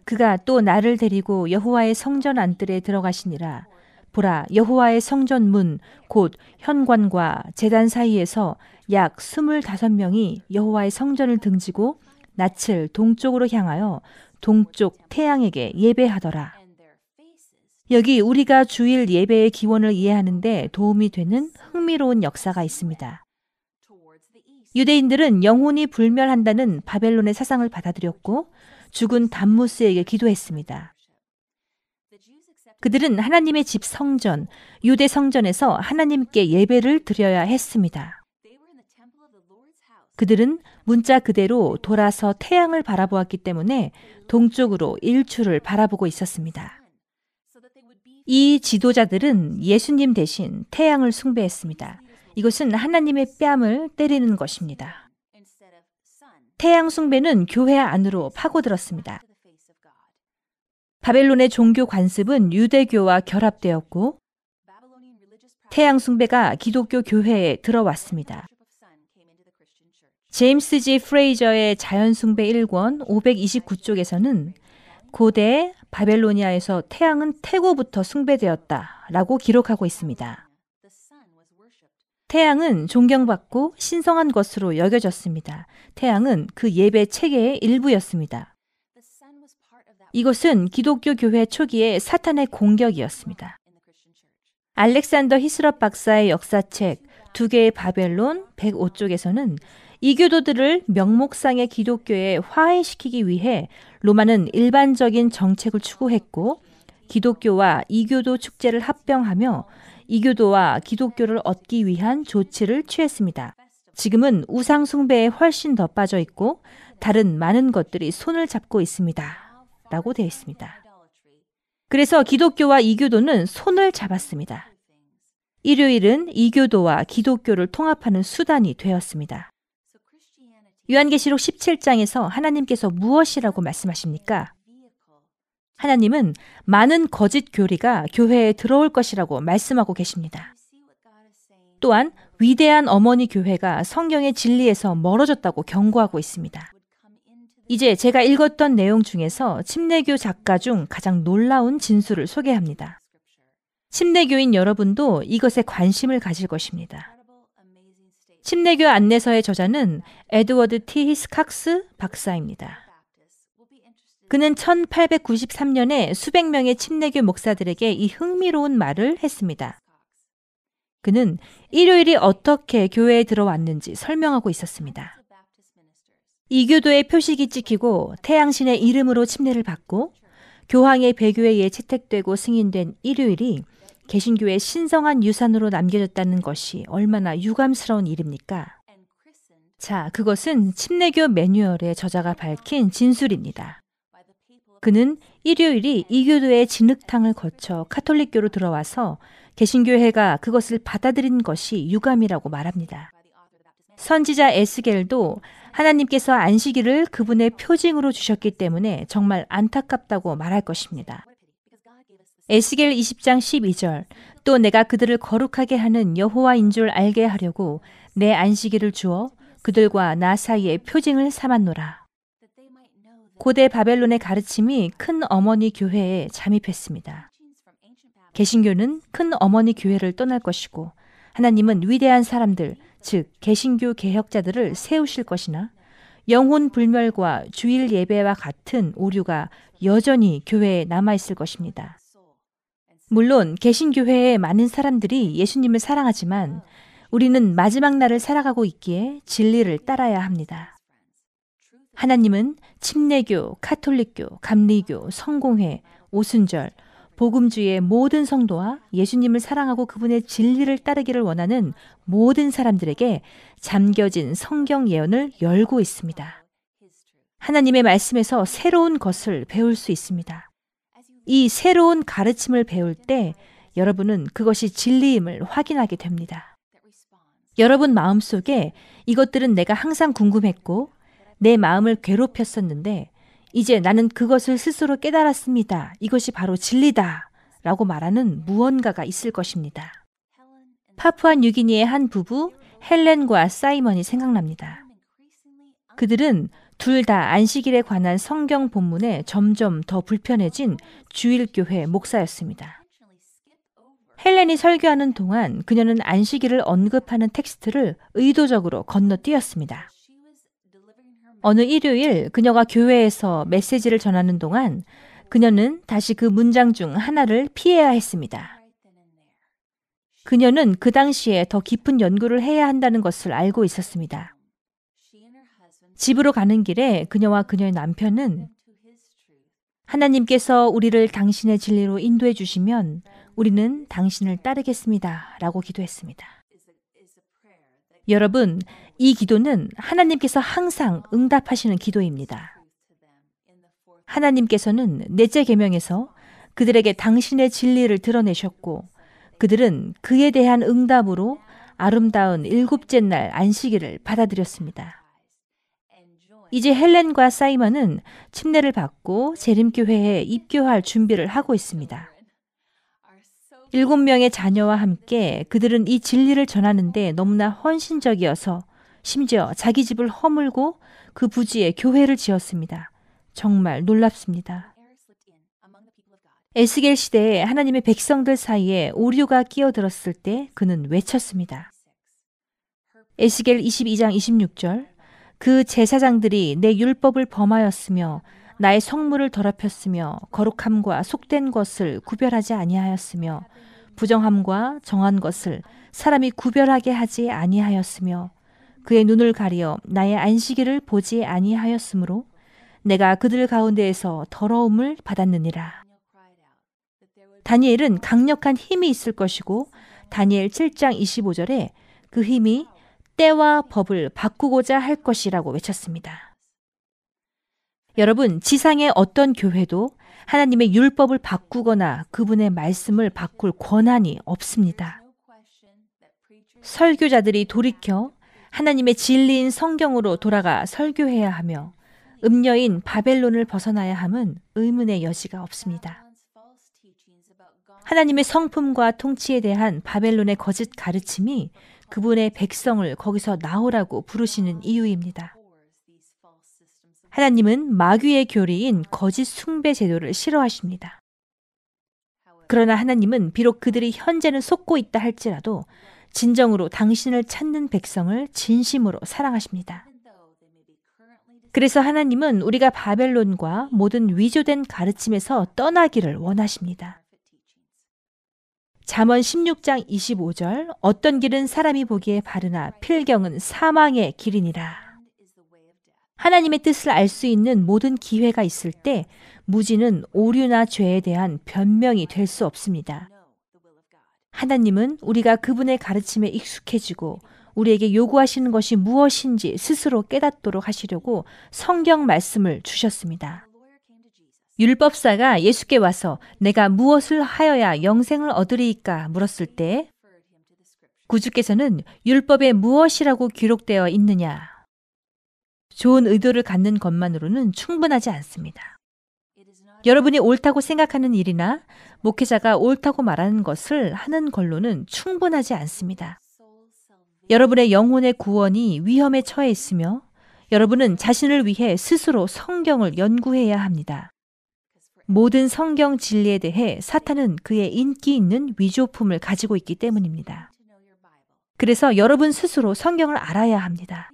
그가 또 나를 데리고 여호와의 성전 안뜰에 들어가시니라 보라 여호와의 성전 문 곧 현관과 제단 사이에서 약 스물다섯 명이 여호와의 성전을 등지고 낯을 동쪽으로 향하여 동쪽 태양에게 예배하더라. 여기 우리가 주일 예배의 기원을 이해하는데 도움이 되는 흥미로운 역사가 있습니다. 유대인들은 영혼이 불멸한다는 바벨론의 사상을 받아들였고 죽은 담무스에게 기도했습니다. 그들은 하나님의 집 성전, 유대 성전에서 하나님께 예배를 드려야 했습니다. 그들은 문자 그대로 돌아서 태양을 바라보았기 때문에 동쪽으로 일출을 바라보고 있었습니다. 이 지도자들은 예수님 대신 태양을 숭배했습니다. 이것은 하나님의 뺨을 때리는 것입니다. 태양 숭배는 교회 안으로 파고들었습니다. 바벨론의 종교 관습은 유대교와 결합되었고 태양 숭배가 기독교 교회에 들어왔습니다. 제임스 지 프레이저의 자연 숭배 1권 529쪽에서는 고대 바벨로니아에서 태양은 태고부터 숭배되었다 라고 기록하고 있습니다. 태양은 존경받고 신성한 것으로 여겨졌습니다. 태양은 그 예배 체계의 일부였습니다. 이것은 기독교 교회 초기의 사탄의 공격이었습니다. 알렉산더 히스럽 박사의 역사책 두 개의 바벨론 105쪽에서는 이교도들을 명목상의 기독교에 화해시키기 위해 로마는 일반적인 정책을 추구했고 기독교와 이교도 축제를 합병하며 이교도와 기독교를 얻기 위한 조치를 취했습니다. 지금은 우상 숭배에 훨씬 더 빠져 있고 다른 많은 것들이 손을 잡고 있습니다. 라고 되어 있습니다. 그래서 기독교와 이교도는 손을 잡았습니다. 일요일은 이교도와 기독교를 통합하는 수단이 되었습니다. 요한계시록 17장에서 하나님께서 무엇이라고 말씀하십니까? 하나님은 많은 거짓 교리가 교회에 들어올 것이라고 말씀하고 계십니다. 또한 위대한 어머니 교회가 성경의 진리에서 멀어졌다고 경고하고 있습니다. 이제 제가 읽었던 내용 중에서 침례교 작가 중 가장 놀라운 진술을 소개합니다. 침례교인 여러분도 이것에 관심을 가질 것입니다. 침례교 안내서의 저자는 에드워드 티 히스칵스 박사입니다. 그는 1893년에 수백 명의 침례교 목사들에게 이 흥미로운 말을 했습니다. 그는 일요일이 어떻게 교회에 들어왔는지 설명하고 있었습니다. 이교도의 표식이 찍히고 태양신의 이름으로 침례를 받고 교황의 배교에 의해 채택되고 승인된 일요일이 개신교의 신성한 유산으로 남겨졌다는 것이 얼마나 유감스러운 일입니까? 자, 그것은 침례교 매뉴얼의 저자가 밝힌 진술입니다. 그는 일요일이 이교도의 진흙탕을 거쳐 카톨릭교로 들어와서 개신교회가 그것을 받아들인 것이 유감이라고 말합니다. 선지자 에스겔도 하나님께서 안식일을 그분의 표징으로 주셨기 때문에 정말 안타깝다고 말할 것입니다. 에스겔 20장 12절 또 내가 그들을 거룩하게 하는 여호와인 줄 알게 하려고 내 안식일을 주어 그들과 나 사이에 표징을 삼았노라. 고대 바벨론의 가르침이 큰 어머니 교회에 잠입했습니다. 개신교는 큰 어머니 교회를 떠날 것이고 하나님은 위대한 사람들, 즉 개신교 개혁자들을 세우실 것이나 영혼 불멸과 주일 예배와 같은 오류가 여전히 교회에 남아 있을 것입니다. 물론 개신교회의 많은 사람들이 예수님을 사랑하지만 우리는 마지막 날을 살아가고 있기에 진리를 따라야 합니다. 하나님은 침례교, 카톨릭교, 감리교, 성공회, 오순절, 복음주의 모든 성도와 예수님을 사랑하고 그분의 진리를 따르기를 원하는 모든 사람들에게 잠겨진 성경 예언을 열고 있습니다. 하나님의 말씀에서 새로운 것을 배울 수 있습니다. 이 새로운 가르침을 배울 때 여러분은 그것이 진리임을 확인하게 됩니다. 여러분 마음 속에 이것들은 내가 항상 궁금했고 내 마음을 괴롭혔었는데 이제 나는 그것을 스스로 깨달았습니다. 이것이 바로 진리다. 라고 말하는 무언가가 있을 것입니다. 파푸아 뉴기니의 한 부부 헬렌과 사이먼이 생각납니다. 그들은 둘 다 안식일에 관한 성경 본문에 점점 더 불편해진 주일교회 목사였습니다. 헬렌이 설교하는 동안 그녀는 안식일을 언급하는 텍스트를 의도적으로 건너뛰었습니다. 어느 일요일 그녀가 교회에서 메시지를 전하는 동안 그녀는 다시 그 문장 중 하나를 피해야 했습니다. 그녀는 그 당시에 더 깊은 연구를 해야 한다는 것을 알고 있었습니다. 집으로 가는 길에 그녀와 그녀의 남편은 하나님께서 우리를 당신의 진리로 인도해 주시면 우리는 당신을 따르겠습니다. 라고 기도했습니다. 여러분, 이 기도는 하나님께서 항상 응답하시는 기도입니다. 하나님께서는 넷째 계명에서 그들에게 당신의 진리를 드러내셨고 그들은 그에 대한 응답으로 아름다운 일곱째 날 안식일을 받아들였습니다. 이제 헬렌과 사이먼은 침례를 받고 재림교회에 입교할 준비를 하고 있습니다. 일곱 명의 자녀와 함께 그들은 이 진리를 전하는데 너무나 헌신적이어서 심지어 자기 집을 허물고 그 부지에 교회를 지었습니다. 정말 놀랍습니다. 에스겔 시대에 하나님의 백성들 사이에 오류가 끼어들었을 때 그는 외쳤습니다. 에스겔 22장 26절 그 제사장들이 내 율법을 범하였으며 나의 성물을 더럽혔으며 거룩함과 속된 것을 구별하지 아니하였으며 부정함과 정한 것을 사람이 구별하게 하지 아니하였으며 그의 눈을 가리어 나의 안식일을 보지 아니하였으므로 내가 그들 가운데에서 더러움을 받았느니라. 다니엘은 강력한 힘이 있을 것이고 다니엘 7장 25절에 그 힘이 때와 법을 바꾸고자 할 것이라고 외쳤습니다. 여러분, 지상의 어떤 교회도 하나님의 율법을 바꾸거나 그분의 말씀을 바꿀 권한이 없습니다. 설교자들이 돌이켜 하나님의 진리인 성경으로 돌아가 설교해야 하며 음녀인 바벨론을 벗어나야 함은 의문의 여지가 없습니다. 하나님의 성품과 통치에 대한 바벨론의 거짓 가르침이 그분의 백성을 거기서 나오라고 부르시는 이유입니다. 하나님은 마귀의 교리인 거짓 숭배 제도를 싫어하십니다. 그러나 하나님은 비록 그들이 현재는 속고 있다 할지라도 진정으로 당신을 찾는 백성을 진심으로 사랑하십니다. 그래서 하나님은 우리가 바벨론과 모든 위조된 가르침에서 떠나기를 원하십니다. 잠언 16장 25절 어떤 길은 사람이 보기에 바르나 필경은 사망의 길이니라. 하나님의 뜻을 알 수 있는 모든 기회가 있을 때 무지는 오류나 죄에 대한 변명이 될 수 없습니다. 하나님은 우리가 그분의 가르침에 익숙해지고 우리에게 요구하시는 것이 무엇인지 스스로 깨닫도록 하시려고 성경 말씀을 주셨습니다. 율법사가 예수께 와서 내가 무엇을 하여야 영생을 얻으리이까 물었을 때 구주께서는 율법에 무엇이라고 기록되어 있느냐 좋은 의도를 갖는 것만으로는 충분하지 않습니다. 여러분이 옳다고 생각하는 일이나 목회자가 옳다고 말하는 것을 하는 걸로는 충분하지 않습니다. 여러분의 영혼의 구원이 위험에 처해 있으며 여러분은 자신을 위해 스스로 성경을 연구해야 합니다. 모든 성경 진리에 대해 사탄은 그의 인기 있는 위조품을 가지고 있기 때문입니다. 그래서 여러분 스스로 성경을 알아야 합니다.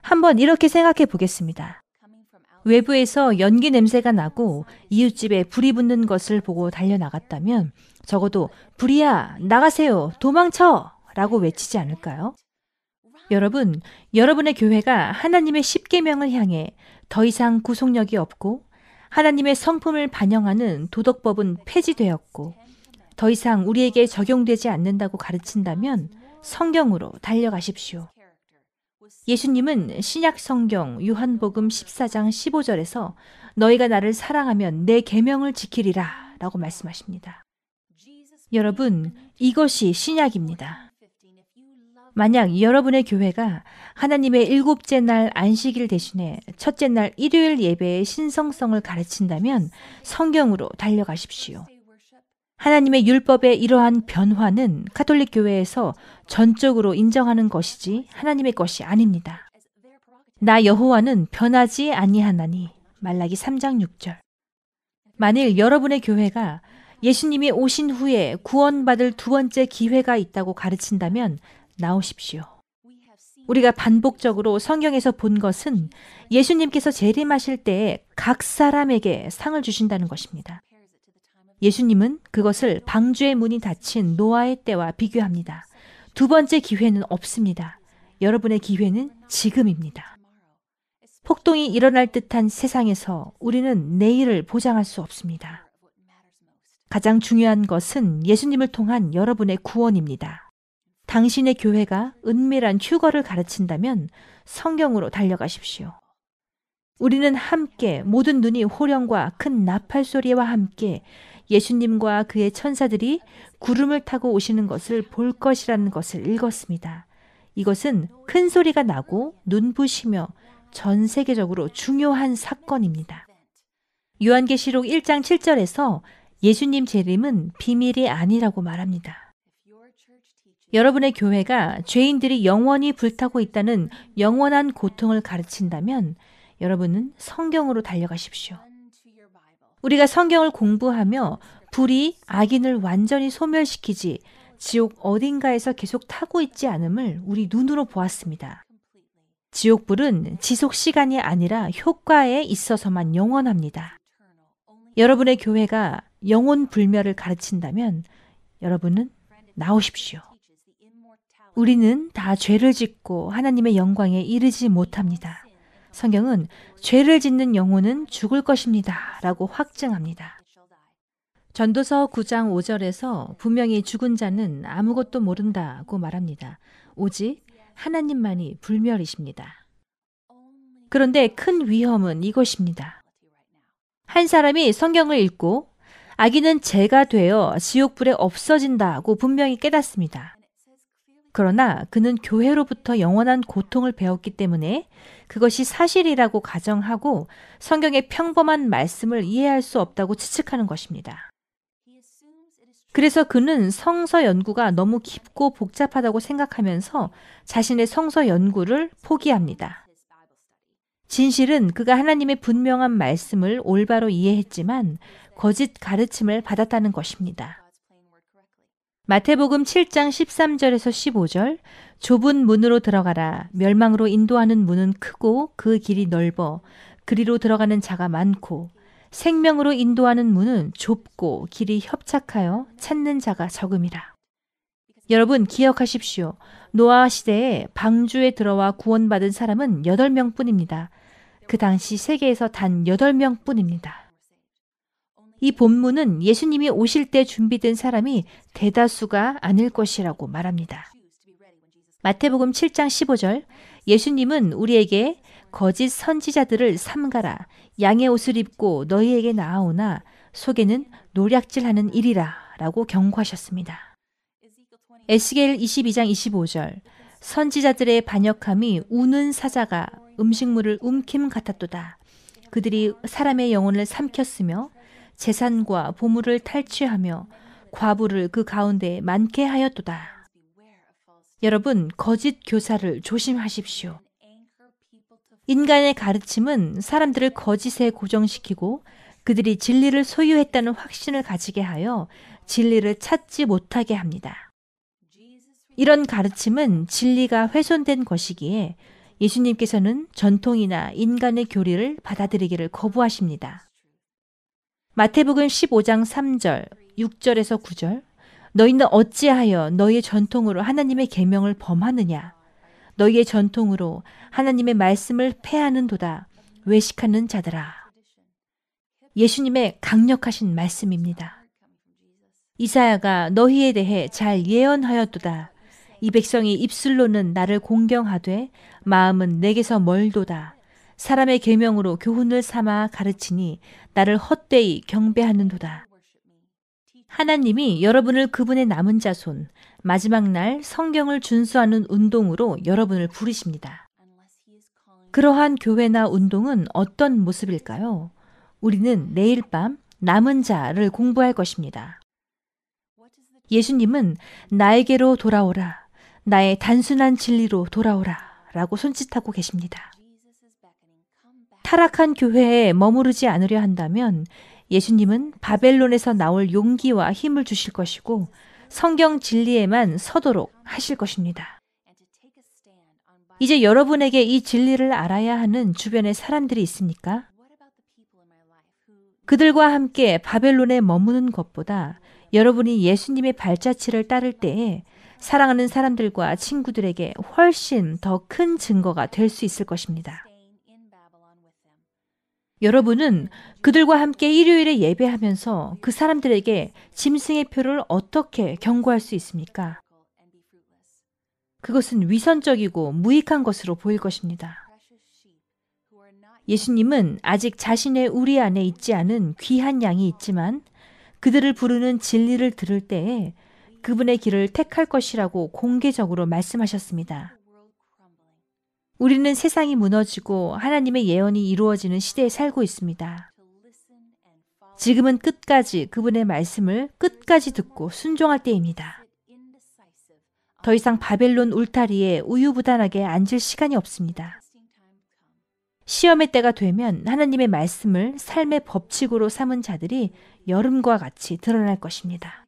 한번 이렇게 생각해 보겠습니다. 외부에서 연기 냄새가 나고 이웃집에 불이 붙는 것을 보고 달려나갔다면 적어도 불이야, 나가세요, 도망쳐! 라고 외치지 않을까요? 여러분, 여러분의 교회가 하나님의 십계명을 향해 더 이상 구속력이 없고 하나님의 성품을 반영하는 도덕법은 폐지되었고 더 이상 우리에게 적용되지 않는다고 가르친다면 성경으로 달려가십시오. 예수님은 신약 성경 요한복음 14장 15절에서 너희가 나를 사랑하면 내 계명을 지키리라 라고 말씀하십니다. 여러분, 이것이 신약입니다. 만약 여러분의 교회가 하나님의 일곱째 날 안식일 대신에 첫째 날 일요일 예배의 신성성을 가르친다면 성경으로 달려가십시오. 하나님의 율법의 이러한 변화는 카톨릭 교회에서 전적으로 인정하는 것이지 하나님의 것이 아닙니다. 나 여호와는 변하지 아니하나니 말라기 3장 6절. 만일 여러분의 교회가 예수님이 오신 후에 구원받을 두 번째 기회가 있다고 가르친다면 나오십시오. 우리가 반복적으로 성경에서 본 것은 예수님께서 재림하실 때에 각 사람에게 상을 주신다는 것입니다. 예수님은 그것을 방주의 문이 닫힌 노아의 때와 비교합니다. 두 번째 기회는 없습니다. 여러분의 기회는 지금입니다. 폭동이 일어날 듯한 세상에서 우리는 내일을 보장할 수 없습니다. 가장 중요한 것은 예수님을 통한 여러분의 구원입니다. 당신의 교회가 은밀한 휴거를 가르친다면 성경으로 달려가십시오. 우리는 함께 모든 눈이 호령과 큰 나팔 소리와 함께 예수님과 그의 천사들이 구름을 타고 오시는 것을 볼 것이라는 것을 읽었습니다. 이것은 큰 소리가 나고 눈부시며 전 세계적으로 중요한 사건입니다. 요한계시록 1장 7절에서 예수님 재림은 비밀이 아니라고 말합니다. 여러분의 교회가 죄인들이 영원히 불타고 있다는 영원한 고통을 가르친다면 여러분은 성경으로 달려가십시오. 우리가 성경을 공부하며 불이 악인을 완전히 소멸시키지 지옥 어딘가에서 계속 타고 있지 않음을 우리 눈으로 보았습니다. 지옥불은 지속 시간이 아니라 효과에 있어서만 영원합니다. 여러분의 교회가 영혼 불멸을 가르친다면 여러분은 나오십시오. 우리는 다 죄를 짓고 하나님의 영광에 이르지 못합니다. 성경은 죄를 짓는 영혼은 죽을 것입니다. 라고 확증합니다. 전도서 9장 5절에서 분명히 죽은 자는 아무것도 모른다고 말합니다. 오직 하나님만이 불멸이십니다. 그런데 큰 위험은 이것입니다. 한 사람이 성경을 읽고 아기는 죄가 되어 지옥불에 없어진다고 분명히 깨닫습니다. 그러나 그는 교회로부터 영원한 고통을 배웠기 때문에 그것이 사실이라고 가정하고 성경의 평범한 말씀을 이해할 수 없다고 추측하는 것입니다. 그래서 그는 성서 연구가 너무 깊고 복잡하다고 생각하면서 자신의 성서 연구를 포기합니다. 진실은 그가 하나님의 분명한 말씀을 올바로 이해했지만 거짓 가르침을 받았다는 것입니다. 마태복음 7장 13절에서 15절 좁은 문으로 들어가라 멸망으로 인도하는 문은 크고 그 길이 넓어 그리로 들어가는 자가 많고 생명으로 인도하는 문은 좁고 길이 협착하여 찾는 자가 적음이라. 여러분 기억하십시오. 노아 시대에 방주에 들어와 구원받은 사람은 8명 뿐입니다. 그 당시 세계에서 단 8명 뿐입니다. 이 본문은 예수님이 오실 때 준비된 사람이 대다수가 아닐 것이라고 말합니다. 마태복음 7장 15절 예수님은 우리에게 거짓 선지자들을 삼가라 양의 옷을 입고 너희에게 나아오나 속에는 노략질하는 일이라 라고 경고하셨습니다. 에스겔 22장 25절 선지자들의 반역함이 우는 사자가 음식물을 움킴 같았도다. 그들이 사람의 영혼을 삼켰으며 재산과 보물을 탈취하며 과부를 그 가운데 많게 하였도다. 여러분, 거짓 교사를 조심하십시오. 인간의 가르침은 사람들을 거짓에 고정시키고 그들이 진리를 소유했다는 확신을 가지게 하여 진리를 찾지 못하게 합니다. 이런 가르침은 진리가 훼손된 것이기에 예수님께서는 전통이나 인간의 교리를 받아들이기를 거부하십니다. 마태복음 15장 3절, 6절에서 9절 너희는 어찌하여 너희의 전통으로 하나님의 계명을 범하느냐 너희의 전통으로 하나님의 말씀을 패하는도다 외식하는 자들아 예수님의 강력하신 말씀입니다. 이사야가 너희에 대해 잘 예언하였도다. 이 백성이 입술로는 나를 공경하되 마음은 내게서 멀도다. 사람의 계명으로 교훈을 삼아 가르치니 나를 헛되이 경배하는도다. 하나님이 여러분을 그분의 남은 자손, 마지막 날 성경을 준수하는 운동으로 여러분을 부르십니다. 그러한 교회나 운동은 어떤 모습일까요? 우리는 내일 밤 남은 자를 공부할 것입니다. 예수님은 나에게로 돌아오라. 나의 단순한 진리로 돌아오라. 라고 손짓하고 계십니다. 타락한 교회에 머무르지 않으려 한다면 예수님은 바벨론에서 나올 용기와 힘을 주실 것이고 성경 진리에만 서도록 하실 것입니다. 이제 여러분에게 이 진리를 알아야 하는 주변의 사람들이 있습니까? 그들과 함께 바벨론에 머무는 것보다 여러분이 예수님의 발자취를 따를 때에 사랑하는 사람들과 친구들에게 훨씬 더 큰 증거가 될 수 있을 것입니다. 여러분은 그들과 함께 일요일에 예배하면서 그 사람들에게 짐승의 표를 어떻게 경고할 수 있습니까? 그것은 위선적이고 무익한 것으로 보일 것입니다. 예수님은 아직 자신의 우리 안에 있지 않은 귀한 양이 있지만 그들을 부르는 진리를 들을 때에 그분의 길을 택할 것이라고 공개적으로 말씀하셨습니다. 우리는 세상이 무너지고 하나님의 예언이 이루어지는 시대에 살고 있습니다. 지금은 끝까지 그분의 말씀을 끝까지 듣고 순종할 때입니다. 더 이상 바벨론 울타리에 우유부단하게 앉을 시간이 없습니다. 시험의 때가 되면 하나님의 말씀을 삶의 법칙으로 삼은 자들이 여름과 같이 드러날 것입니다.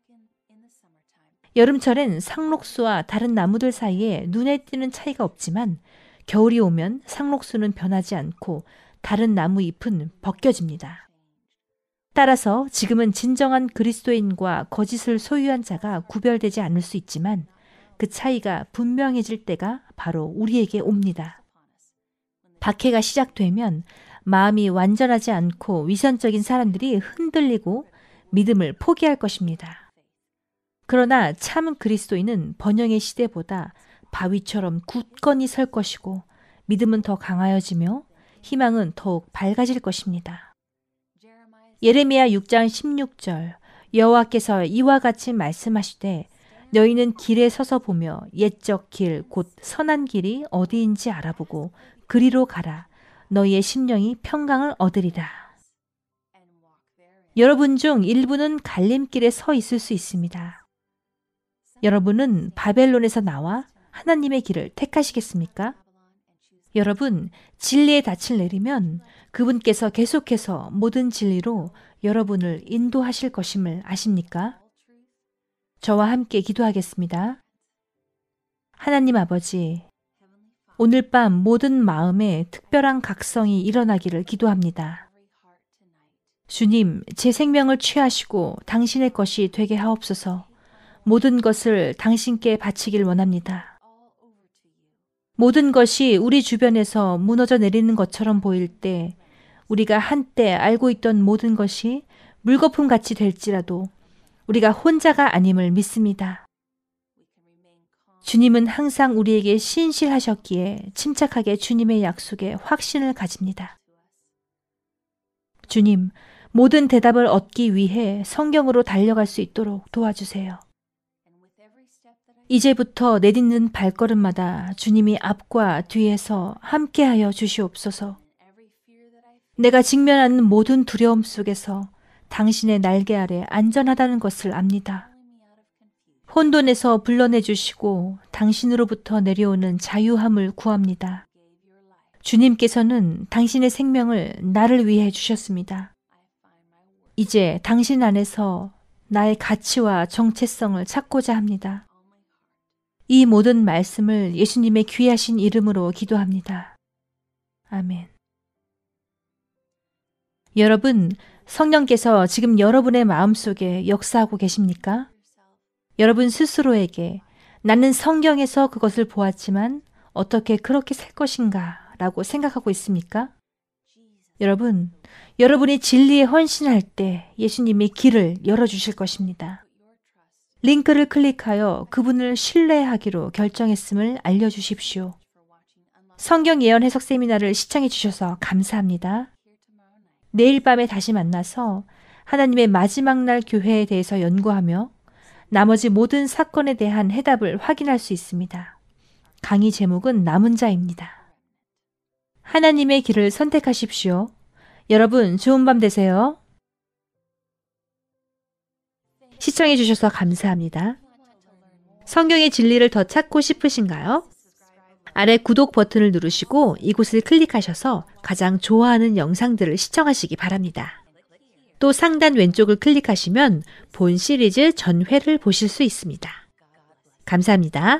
여름철엔 상록수와 다른 나무들 사이에 눈에 띄는 차이가 없지만 겨울이 오면 상록수는 변하지 않고 다른 나무 잎은 벗겨집니다. 따라서 지금은 진정한 그리스도인과 거짓을 소유한 자가 구별되지 않을 수 있지만 그 차이가 분명해질 때가 바로 우리에게 옵니다. 박해가 시작되면 마음이 완전하지 않고 위선적인 사람들이 흔들리고 믿음을 포기할 것입니다. 그러나 참 그리스도인은 번영의 시대보다 바위처럼 굳건히 설 것이고 믿음은 더 강하여지며 희망은 더욱 밝아질 것입니다. 예레미야 6장 16절 여호와께서 이와 같이 말씀하시되 너희는 길에 서서 보며 옛적 길 곧 선한 길이 어디인지 알아보고 그리로 가라 너희의 심령이 평강을 얻으리라. 여러분 중 일부는 갈림길에 서 있을 수 있습니다. 여러분은 바벨론에서 나와 하나님의 길을 택하시겠습니까? 여러분, 진리의 닻을 내리면 그분께서 계속해서 모든 진리로 여러분을 인도하실 것임을 아십니까? 저와 함께 기도하겠습니다. 하나님 아버지, 오늘 밤 모든 마음에 특별한 각성이 일어나기를 기도합니다. 주님, 제 생명을 취하시고 당신의 것이 되게 하옵소서 모든 것을 당신께 바치길 원합니다. 모든 것이 우리 주변에서 무너져 내리는 것처럼 보일 때 우리가 한때 알고 있던 모든 것이 물거품 같이 될지라도 우리가 혼자가 아님을 믿습니다. 주님은 항상 우리에게 신실하셨기에 침착하게 주님의 약속에 확신을 가집니다. 주님, 모든 대답을 얻기 위해 성경으로 달려갈 수 있도록 도와주세요. 이제부터 내딛는 발걸음마다 주님이 앞과 뒤에서 함께하여 주시옵소서. 내가 직면하는 모든 두려움 속에서 당신의 날개 아래 안전하다는 것을 압니다. 혼돈에서 불러내 주시고 당신으로부터 내려오는 자유함을 구합니다. 주님께서는 당신의 생명을 나를 위해 주셨습니다. 이제 당신 안에서 나의 가치와 정체성을 찾고자 합니다. 이 모든 말씀을 예수님의 귀하신 이름으로 기도합니다. 아멘. 여러분, 성령께서 지금 여러분의 마음속에 역사하고 계십니까? 여러분 스스로에게 나는 성경에서 그것을 보았지만 어떻게 그렇게 살 것인가 라고 생각하고 있습니까? 여러분, 여러분이 진리에 헌신할 때 예수님이 길을 열어주실 것입니다. 링크를 클릭하여 그분을 신뢰하기로 결정했음을 알려주십시오. 성경 예언 해석 세미나를 시청해 주셔서 감사합니다. 내일 밤에 다시 만나서 하나님의 마지막 날 교회에 대해서 연구하며 나머지 모든 사건에 대한 해답을 확인할 수 있습니다. 강의 제목은 남은 자입니다. 하나님의 길을 선택하십시오. 여러분, 좋은 밤 되세요. 시청해 주셔서 감사합니다. 성경의 진리를 더 찾고 싶으신가요? 아래 구독 버튼을 누르시고 이곳을 클릭하셔서 가장 좋아하는 영상들을 시청하시기 바랍니다. 또 상단 왼쪽을 클릭하시면 본 시리즈 전회를 보실 수 있습니다. 감사합니다.